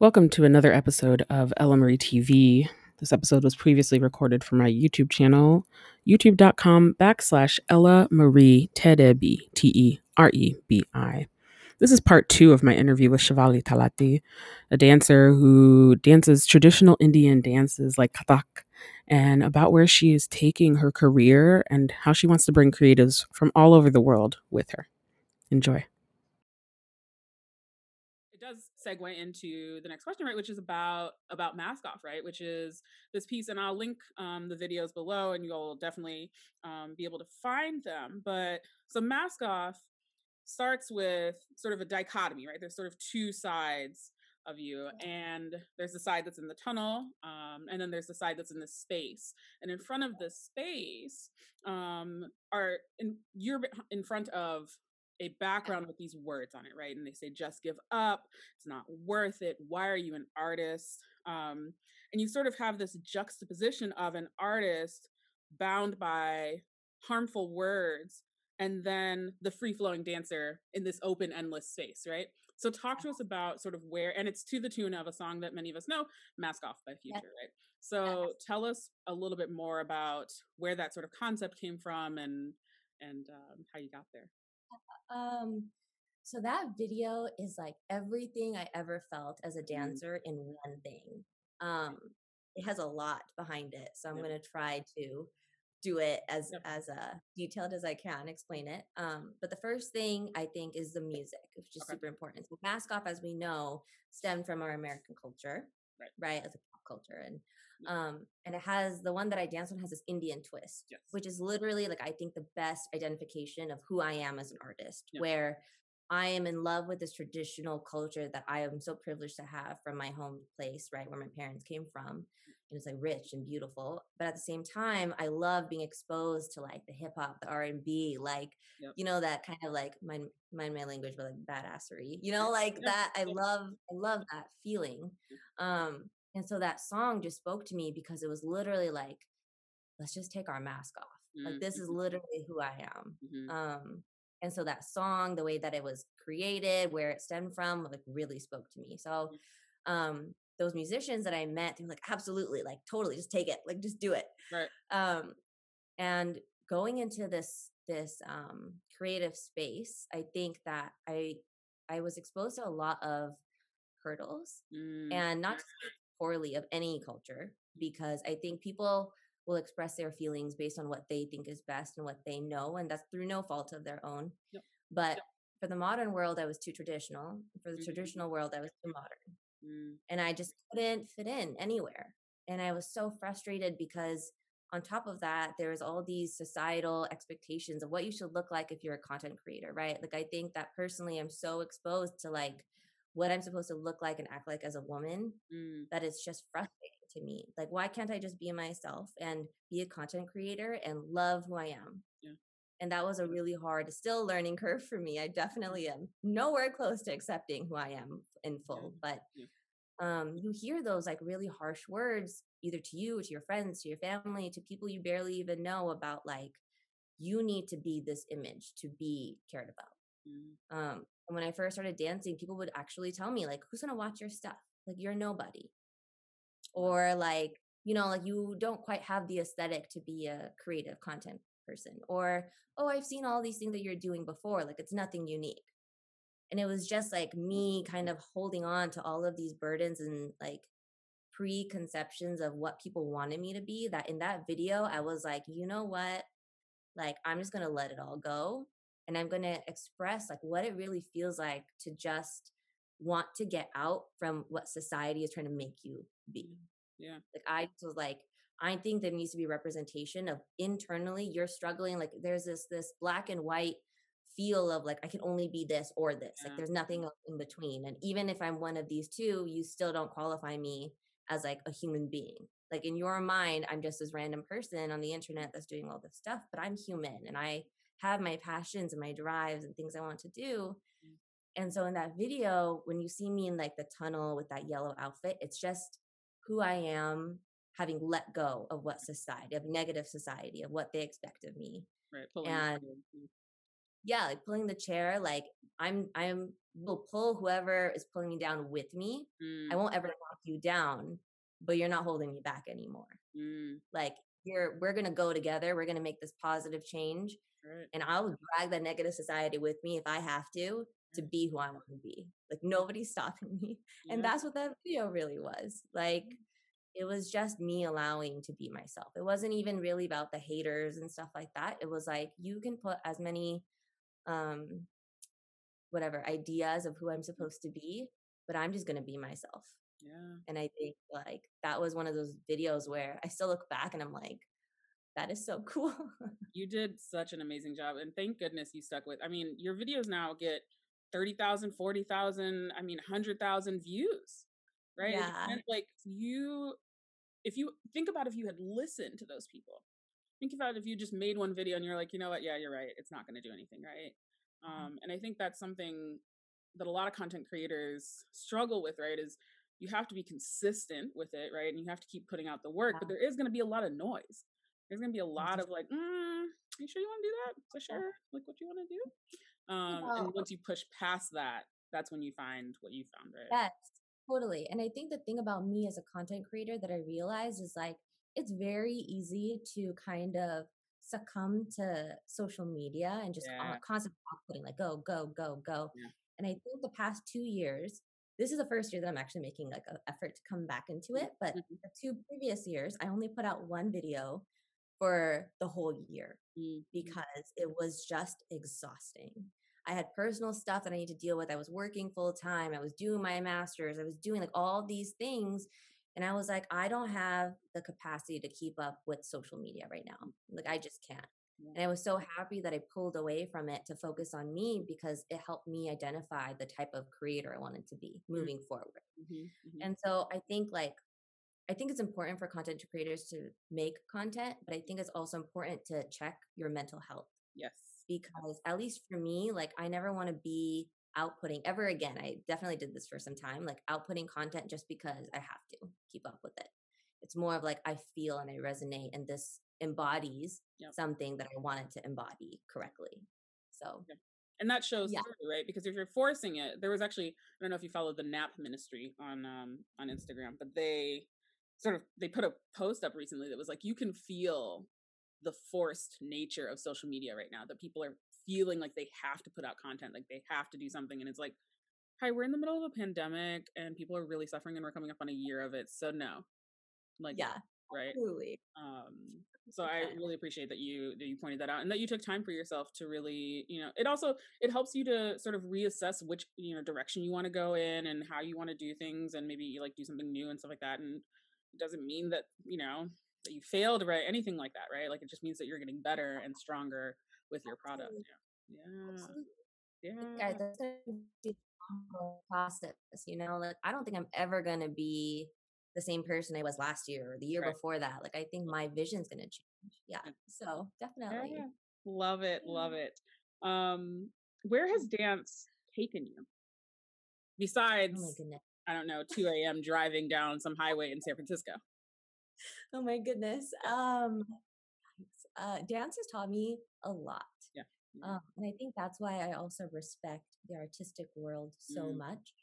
Welcome to another episode of Ella Marie TV. This episode was previously recorded for my YouTube channel, youtube.com backslash Ella Marie Terebi, T E R E B I. This is part two of my interview with Shivali Talati, a dancer who dances traditional Indian dances like Kathak, and about where she is taking her career and how she wants to bring creatives from all over the world with her. Enjoy segue into the next question, right? Which is about about mask off, right? Which is this piece, and I'll link um, the videos below, and you'll definitely um, be able to find them. But so mask off starts with sort of a dichotomy, right? There's sort of two sides of you and there's the side that's in the tunnel um, and then there's the side that's in the space and in front of the space um, are in you're in front of a background with these words on it, right? And they say, just give up. It's not worth it. Why are you an artist? Um, and you sort of have this juxtaposition of an artist bound by harmful words and then the free flowing dancer in this open, endless space, right? So, talk to us about sort of where, and it's to the tune of a song that many of us know, Mask Off by Future, right? So, tell us a little bit more about where that sort of concept came from and and um, how you got there. Um, so that video is like everything I ever felt as a mm-hmm. dancer in one thing. Um, it has a lot behind it, so I'm yep. going to try to do it as yep. as uh, detailed as I can, explain it. Um, but the first thing I think is the music, which is okay. super important. So mask off, as we know, stemmed from our American culture, right? Right, as a culture, and um, and it has the one that I dance on has this Indian twist, yes. which is literally like I think the best identification of who I am as an artist, yeah. where I am in love with this traditional culture that I am so privileged to have from my home place, right, where my parents came from. And it's like rich and beautiful, but at the same time, I love being exposed to like the hip hop, the R and B, like yep. you know that kind of like mind mind my language, but like badassery, you know, like that. I love I love that feeling. Um, and so that song just spoke to me because it was literally like, let's just take our mask off. Mm-hmm. Like this is mm-hmm. literally who I am. Mm-hmm. Um, and so that song, the way that it was created, where it stemmed from, like really spoke to me. So mm. um those musicians that I met, they were like, absolutely, like totally, just take it, like just do it. Right. Um, and going into this this um creative space, I think that I I was exposed to a lot of hurdles mm. and not poorly of any culture because I think people will express their feelings based on what they think is best and what they know, and that's through no fault of their own. Yep. But yep. for the modern world, I was too traditional. For the mm-hmm. traditional world, I was too modern. Mm. And I just couldn't fit in anywhere. And I was so frustrated because on top of that, there's all these societal expectations of what you should look like if you're a content creator, right? Like I think that personally I'm so exposed to like what I'm supposed to look like and act like as a woman mm. that is just frustrating to me. Like, why can't I just be myself and be a content creator and love who I am? Yeah. And that was a really hard, still learning curve for me. I definitely am nowhere close to accepting who I am in full. Yeah. But yeah. Um, you hear those like really harsh words, either to you, to your friends, to your family, to people you barely even know about like, you need to be this image to be cared about. Mm. Um, and when I first started dancing, people would actually tell me, like, who's gonna watch your stuff? Like, you're nobody. Or like, you know, like you don't quite have the aesthetic to be a creative content person. Or, oh, I've seen all these things that you're doing before. Like it's nothing unique. And it was just like me kind of holding on to all of these burdens and like preconceptions of what people wanted me to be. That in that video, I was like, you know what? Like, I'm just gonna let it all go and I'm going to express like what it really feels like to just want to get out from what society is trying to make you be. Mm, yeah. Like I was like I think there needs to be representation of internally you're struggling like there's this this black and white feel of like I can only be this or this. Yeah. Like there's nothing in between. And even if I'm one of these two, you still don't qualify me as like a human being. Like in your mind, I'm just this random person on the internet that's doing all this stuff, but I'm human and I have my passions and my drives and things I want to do. Mm. And so in that video, when you see me in like the tunnel with that yellow outfit, it's just who I am having let go of what society, of negative society, of what they expect of me. Right. And yeah, like pulling the chair, like I'm I'm will pull whoever is pulling me down with me. Mm. I won't ever knock you down, but you're not holding me back anymore. Mm. Like you're we're gonna go together. We're gonna make this positive change, Right. and I'll drag that negative society with me if I have to to be who I want to be. Like nobody's stopping me, and that's what that video really was. Like it was just me allowing to be myself. It wasn't even really about the haters and stuff like that. It was like you can put as many um whatever ideas of who I'm supposed to be, but I'm just going to be myself. Yeah. And I think like that was one of those videos where I still look back and I'm like that is so cool. You did such an amazing job. And thank goodness you stuck with I mean, your videos now get 30,000, 40,000, I mean, 100,000 views, right? Yeah. meant, like you, if you think about if you had listened to those people, think about if you just made one video and you're like, you know what? Yeah, you're right. It's not going to do anything, right? Um, and I think that's something that a lot of content creators struggle with, right? Is you have to be consistent with it, right? And you have to keep putting out the work, but there is going to be a lot of noise. There's going to be a lot of like, mm, you sure you want to do that? For sure, like what you want to do. Um, and once you push past that, that's when you find what you found, right? Yes, totally. And I think the thing about me as a content creator that I realized is like it's very easy to kind of succumb to social media and just Yeah. uh, constant outputting, like go, go, go, go. Yeah. And I think the past two years, this is the first year that I'm actually making like an effort to come back into it. But Mhm. the two previous years, I only put out one video for the whole year Mm, because it was just exhausting. I had personal stuff that I need to deal with. I was working full time. I was doing my master's. I was doing like all these things. And I was like, I don't have the capacity to keep up with social media right now. Like, I just can't. And I was so happy that I pulled away from it to focus on me because it helped me identify the type of creator I wanted to be moving forward. mhm, mhm. And so I think like I think it's important for content creators to make content, but I think it's also important to check your mental health yes. because at least for me, like I never want to be outputting ever again. I definitely did this for some time, like outputting content just because I have to keep up with it. It's more of like I feel and I resonate and this embodies Yep. something that I wanted to embody correctly. So and that shows Yeah. through, right? Because if you're forcing it, there was actually I don't know if you followed the Nap Ministry on um on Instagram, but they sort of they put a post up recently that was like you can feel the forced nature of social media right now that people are feeling like they have to put out content, like they have to do something, and it's like, hi, we're in the middle of a pandemic and people are really suffering, and we're coming up on a year of it, so no, like yeah, right. absolutely. um so i really appreciate that you that you pointed that out and that you took time for yourself to really you know it also it helps you to sort of reassess which you know direction you want to go in and how you want to do things and maybe you like do something new and stuff like that and it doesn't mean that you know that you failed right? Anything like that right? Like it just means that you're getting better and stronger with your product yeah. Yeah. Yeah guys, that's gonna be a long process. You know, like I don't think I'm ever gonna be the same person I was last year or the year Right. before that. Like I think my vision's gonna change. Yeah. Yeah. So definitely. Yeah. love it love it um where has dance taken you besides Oh my goodness. I don't know, 2 a.m. driving down some highway in San Francisco. Oh my goodness. Um uh dance has taught me a lot. Yeah. Um, and I think that's why I also respect the artistic world so Mm, much.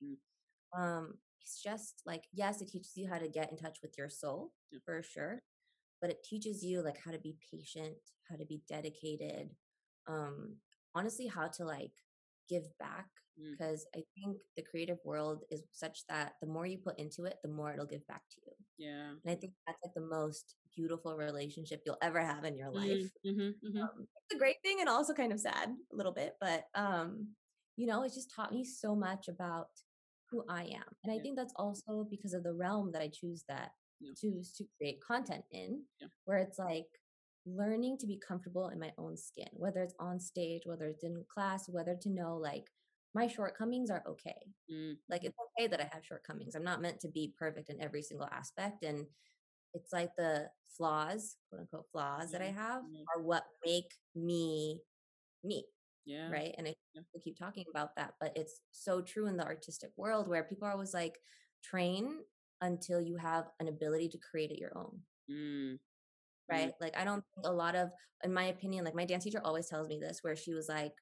Mm. Um, it's just like, yes, it teaches you how to get in touch with your soul for sure, but it teaches you like how to be patient, how to be dedicated, um, honestly, how to like give back. Mm. Because I think the creative world is such that the more you put into it, the more it'll give back to you. Yeah. And I think that's like the most beautiful relationship you'll ever have in your life. Mm-hmm, hmm Um, it's a great thing and also kind of sad a little bit, but um, you know, it's just taught me so much about who I am. And I Yeah. think that's also because of the realm that I choose that Yeah. choose to create content in, Yeah. where it's like learning to be comfortable in my own skin, whether it's on stage, whether it's in class, whether to know like my shortcomings are okay. Mm. Like it's okay that I have shortcomings. I'm not meant to be perfect in every single aspect. And it's like the flaws, quote unquote flaws that I Mhm, have mhm. are what make me me. Yeah. Right. And I Yeah. keep talking about that, but it's so true in the artistic world where people are always like, train until you have an ability to create it your own. Mm. Right. Like I don't think a lot of in my opinion, like my dance teacher always tells me this, where she was like,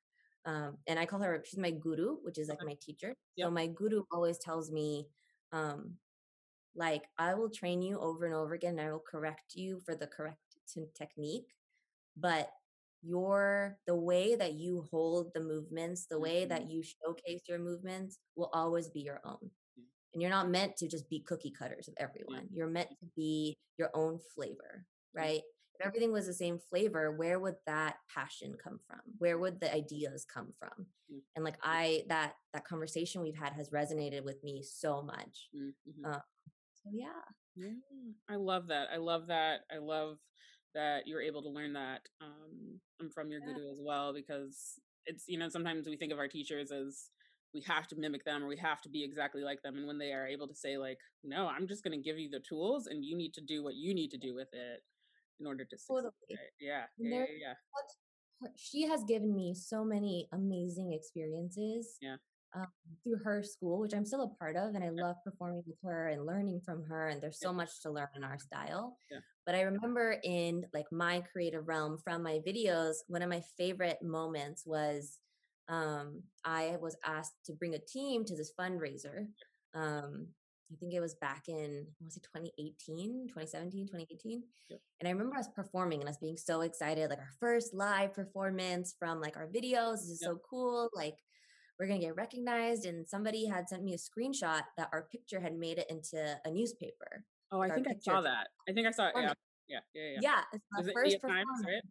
um, and I call her she's my guru, which is like my teacher. So my guru always tells me, um, like I will train you over and over again, and I will correct you for the correct t- technique, but your the way that you hold the movements, the way that you showcase your movements will always be your own. And you're not meant to just be cookie cutters of everyone. You're meant to be your own flavor, right? If everything was the same flavor, where would that passion come from? Where would the ideas come from? And like I that that conversation we've had has resonated with me so much. Mhm. Uh, So yeah. Yeah, I love that. I love that. I love that you were able to learn that um, um, from your Yeah. guru as well, because it's you know sometimes we think of our teachers as we have to mimic them or we have to be exactly like them, and when they are able to say like, no, I'm just going to give you the tools, and you need to do what you need to do with it in order to succeed. Totally. Right? Yeah, yeah, yeah, yeah. she has given me so many amazing experiences Yeah. Um, through her school which i'm still a part of and i love performing with her and learning from her and there's so much to learn in our style Yeah. but i remember in like my creative realm from my videos one of my favorite moments was um, i was asked to bring a team to this fundraiser um, i think it was back in was it 2018 2017 2018 Yep. and I remember us performing and us being so excited, like our first live performance from like our videos. This is Yep. so cool. Like we're gonna get recognized. And somebody had sent me a screenshot that our picture had made it into a newspaper. Oh, I think I saw that. I think I saw it. Yeah, yeah, yeah, yeah. Yeah, it's it first Times, performance. right?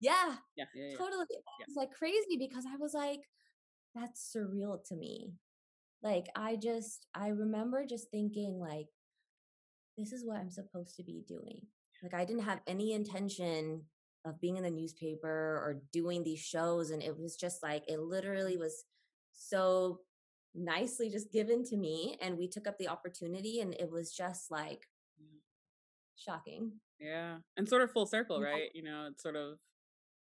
Yeah, Yeah, yeah, yeah. totally. It was like crazy because I was like, that's surreal to me. Like I just I remember just thinking like this is what I'm supposed to be doing. Like I didn't have any intention of being in the newspaper or doing these shows and it was just like it literally mm-hmm. was so nicely just given to me and we took up the opportunity and it was just like Yeah. shocking. Yeah, and sort of full circle, Yeah. right? You know, it's sort of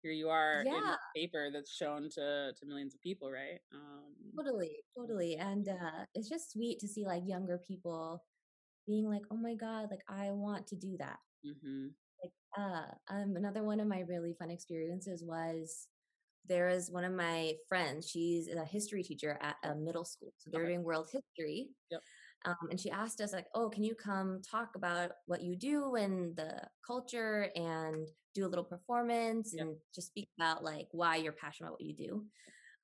here you are in Yeah. a paper that's shown to to millions of people, right? Um, Totally, totally. And uh it's just sweet to see like younger people being like, "Oh my god, like I want to do that." hmm Like uh um another one of my really fun experiences was there is one of my friends, she's a history teacher at a middle school. So they're Okay. doing world history. Yep. Um, and she asked us like, "Oh, can you come talk about what you do and the culture and do a little performance Yep. and just speak about like why you're passionate about what you do?"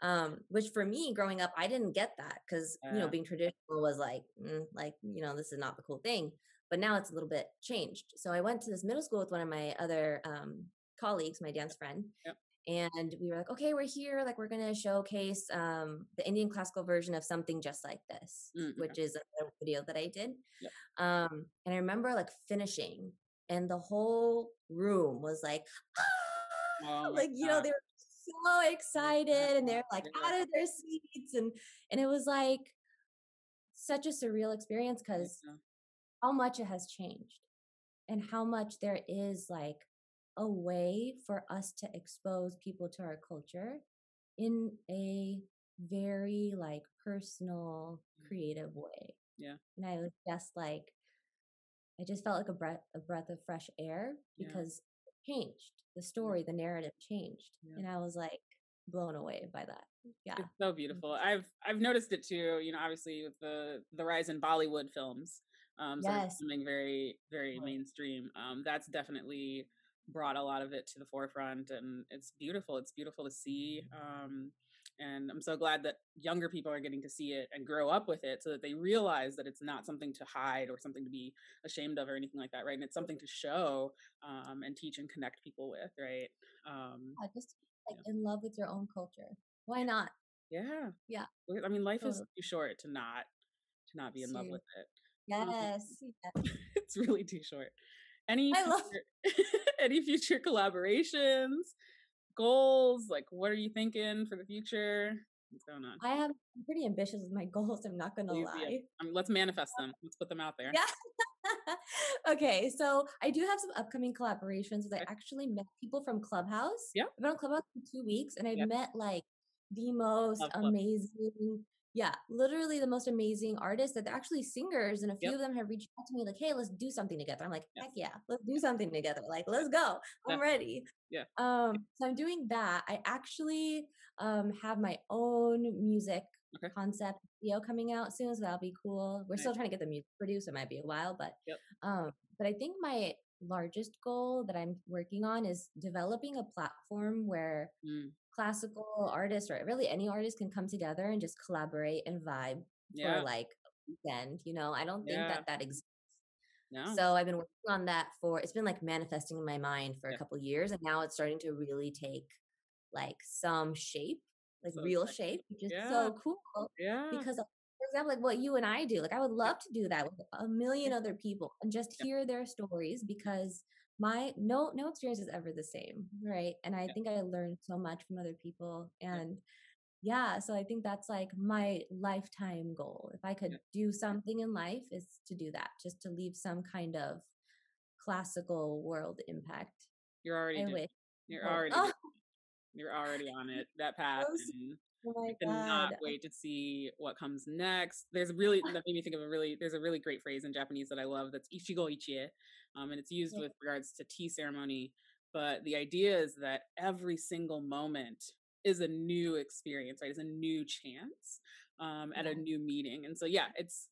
Um, which for me growing up, I didn't get that because you know being traditional was like, mm, like you know this is not the cool thing. But now it's a little bit changed. So I went to this middle school with one of my other um, colleagues, my dance friend, Yep. And we were like, okay, we're here, like we're gonna showcase um, the Indian classical version of something just like this, Mm, okay. which is a video that I did. Yep. Um, and I remember like finishing, and the whole room was like, Oh "Ah!" my like you know they were so excited, and they're like Yeah. out of their seats, and and it was like such a surreal experience because Yeah. how much it has changed and how much there is like a way for us to expose people to our culture in a very like personal Mm. creative way Yeah. and i was just like i just felt like a breath a breath of fresh air Yeah. because it changed the story the narrative changed Yeah. and i was like blown away by that yeah It's so beautiful. I've I've noticed it too. You know, obviously with the the rise in Bollywood films, um, of Yes. becoming very very mainstream. Um, that's definitely brought a lot of it to the forefront, and it's beautiful. It's beautiful to see. Um, and I'm so glad that younger people are getting to see it and grow up with it, so that they realize that it's not something to hide or something to be ashamed of or anything like that, right? And it's something to show um, and teach and connect people with, right? Um, Yeah, just like in love with your own culture why not Yeah. Yeah. I mean, life is too short to not to not be in love with it. yes yes. it's really too short. Any I love- any future collaborations, goals? Like, what are you thinking for the future? What's going on? I am I'm pretty ambitious with my goals. I'm not gonna lie. yeah. Um, let's manifest them. Let's put them out there. Yeah. okay, so I do have some upcoming collaborations. I Okay. actually met people from Clubhouse. Yeah. I've been on Clubhouse for two weeks, and I've Yeah. met like the most Love amazing yeah, literally the most amazing artists that they're actually singers, and a few Yep. of them have reached out to me like, "Hey, let's do something together." I'm like. "Heck yeah, let's do something together!" Like, let's go. I'm Yeah. ready. Yeah. Um, so I'm doing that. I actually um have my own music Okay. concept video coming out soon, so that'll be cool. We're still trying to get the music produced. It might be a while, but Yep. um, but I think my largest goal that I'm working on is developing a platform where Mm. Classical artists or really any artist can come together and just collaborate and vibe Yeah. for like a weekend. You know, I don't think Yeah. that that exists. No. So I've been working on that for it's been like manifesting in my mind for Yeah. a couple years, and now it's starting to really take like some shape, like So real exciting. shape, which is Yeah. so cool yeah. because like, for example like what you and i do like i would love to do that with a million other people and just hear their stories because my no no experience is ever the same right and i Yeah. think i learned so much from other people and yeah so i think that's like my lifetime goal if i could Yeah. do something in life is to do that just to leave some kind of classical world impact You're already i doing wish You're already oh, you're already on it that path and oh I cannot god wait to see what comes next. There's really that made me think of a really there's a really great phrase in Japanese that I love that's ichigo ichie, um, and it's used Yeah. with regards to tea ceremony. But the idea is that every single moment is a new experience, right? Is a new chance um, at Yeah. a new meeting, and so yeah, it's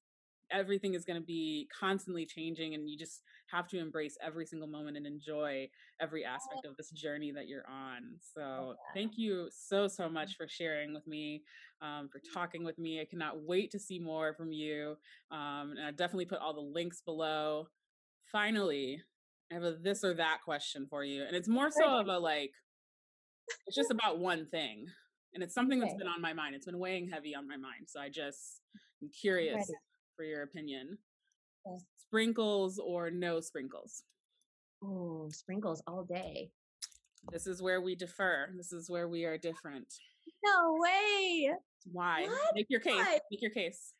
everything is going to be constantly changing, and you just have to embrace every single moment and enjoy every aspect of this journey that you're on. So thank you so so much for sharing with me, um, for talking with me. I cannot wait to see more from you, um, and I definitely put all the links below. Finally, I have a this or that question for you, and it's more so of a like, it's just about one thing, and it's something that's been on my mind. It's been weighing heavy on my mind, so I just am curious for your opinion. Sprinkles or no sprinkles? oh sprinkles all day This is where we differ. This is where we are different. no way Why? What? Make your case. Why? Make your case.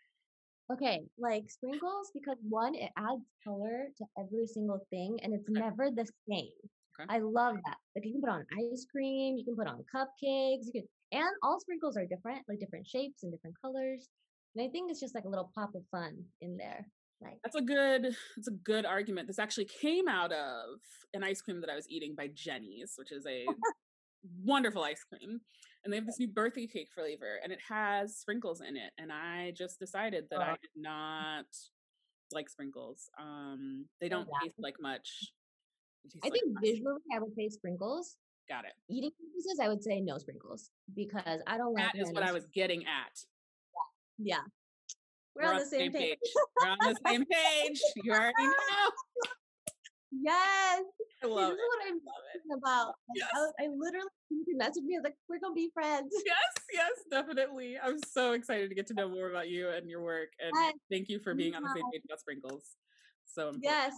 Okay, like sprinkles because one, it adds color to every single thing and it's Okay. never the same. Okay. I love that. Like you can put on ice cream, you can put on cupcakes, you can and all sprinkles are different, like different shapes and different colors. And I think it's just like a little pop of fun in there. Like That's a good. That's a good argument. This actually came out of an ice cream that I was eating by Jeni's, which is a wonderful ice cream, and they have this new birthday cake flavor, and it has sprinkles in it. And I just decided that I Oh. did not like sprinkles. Um, they Oh, don't yeah. taste like much. Taste I like think crust. visually I would say sprinkles. Got it. Eating purposes, I would say no sprinkles because I don't like That is what I was getting at. Yeah. We're, on the same page. We're on the same page. You already know. Yes. I love this it. is what I'm talking about. Yes. I, I literally you messaged me. I was like, "We're gonna be friends." Yes, yes, definitely. I'm so excited to get to know more about you and your work. And Yes. thank you for being on the same page about sprinkles. So important. Yes,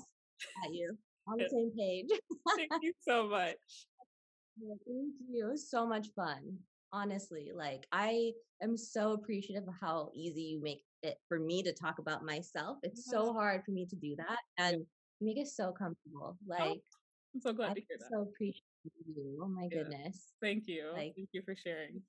at you on the same page. Thank you so much. Thank you. It was so much fun. Honestly, like I am so appreciative of how easy you make it for me to talk about myself. It's mm-hmm. so hard for me to do that, and you make it so comfortable. Oh, like I'm so glad I'm to hear that. so appreciative of you. Oh my Yeah. goodness. Thank you. like- Thank you for sharing.